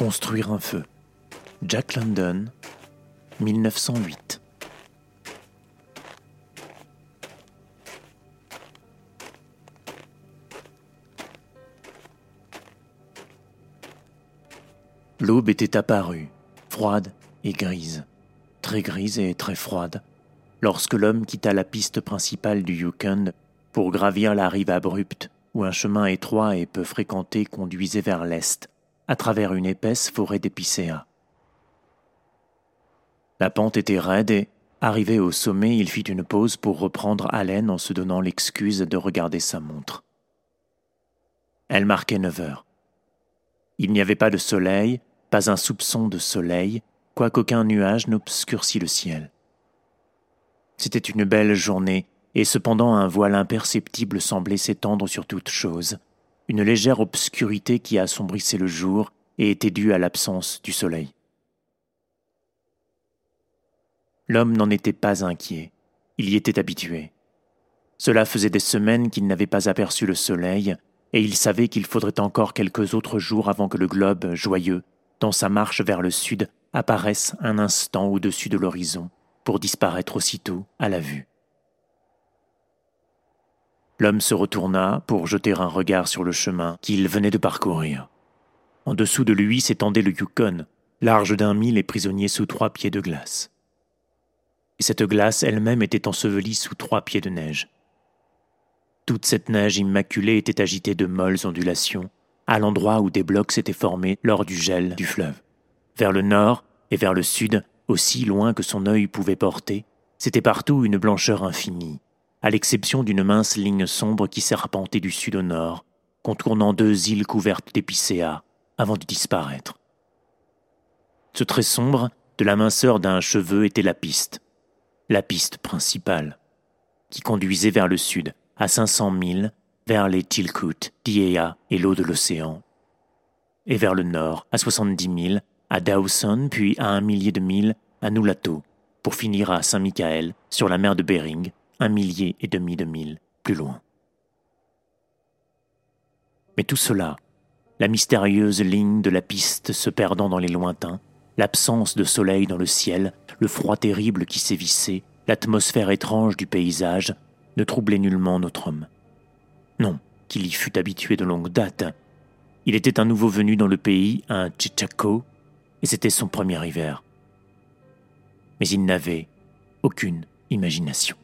Construire un feu. Jack London, 1908. L'aube était apparue, froide et grise, très grise et très froide, lorsque l'homme quitta la piste principale du Yukon pour gravir la rive abrupte où un chemin étroit et peu fréquenté conduisait vers l'est, à travers une épaisse forêt d'épicéas. La pente était raide et, arrivé au sommet, il fit une pause pour reprendre haleine en se donnant l'excuse de regarder sa montre. Elle marquait neuf heures. Il n'y avait pas de soleil, pas un soupçon de soleil, quoiqu'aucun nuage n'obscurcît le ciel. C'était une belle journée, et cependant un voile imperceptible semblait s'étendre sur toute chose, une légère obscurité qui assombrissait le jour et était due à l'absence du soleil. L'homme n'en était pas inquiet, il y était habitué. Cela faisait des semaines qu'il n'avait pas aperçu le soleil, et il savait qu'il faudrait encore quelques autres jours avant que le globe, joyeux, dans sa marche vers le sud, apparaisse un instant au-dessus de l'horizon, pour disparaître aussitôt à la vue. L'homme se retourna pour jeter un regard sur le chemin qu'il venait de parcourir. En dessous de lui s'étendait le Yukon, large d'un mille et prisonnier sous trois pieds de glace. Et cette glace elle-même était ensevelie sous trois pieds de neige. Toute cette neige immaculée était agitée de molles ondulations, à l'endroit où des blocs s'étaient formés lors du gel du fleuve. Vers le nord et vers le sud, aussi loin que son œil pouvait porter, c'était partout une blancheur infinie, à l'exception d'une mince ligne sombre qui serpentait du sud au nord, contournant deux îles couvertes d'épicéas, avant de disparaître. Ce trait sombre, de la minceur d'un cheveu, était la piste, la piste principale, qui conduisait vers le sud, à 500 milles, vers les Tilkut, Diea et l'eau de l'océan, et vers le nord, à 70 milles, à Dawson, puis à un millier de milles, à Nulato, pour finir à Saint-Michael, sur la mer de Bering, un millier et demi de milles plus loin. Mais tout cela, la mystérieuse ligne de la piste se perdant dans les lointains, l'absence de soleil dans le ciel, le froid terrible qui sévissait, l'atmosphère étrange du paysage, ne troublait nullement notre homme. Non, qu'il y fût habitué de longue date. Il était un nouveau venu dans le pays, un Chichaco, et c'était son premier hiver. Mais il n'avait aucune imagination.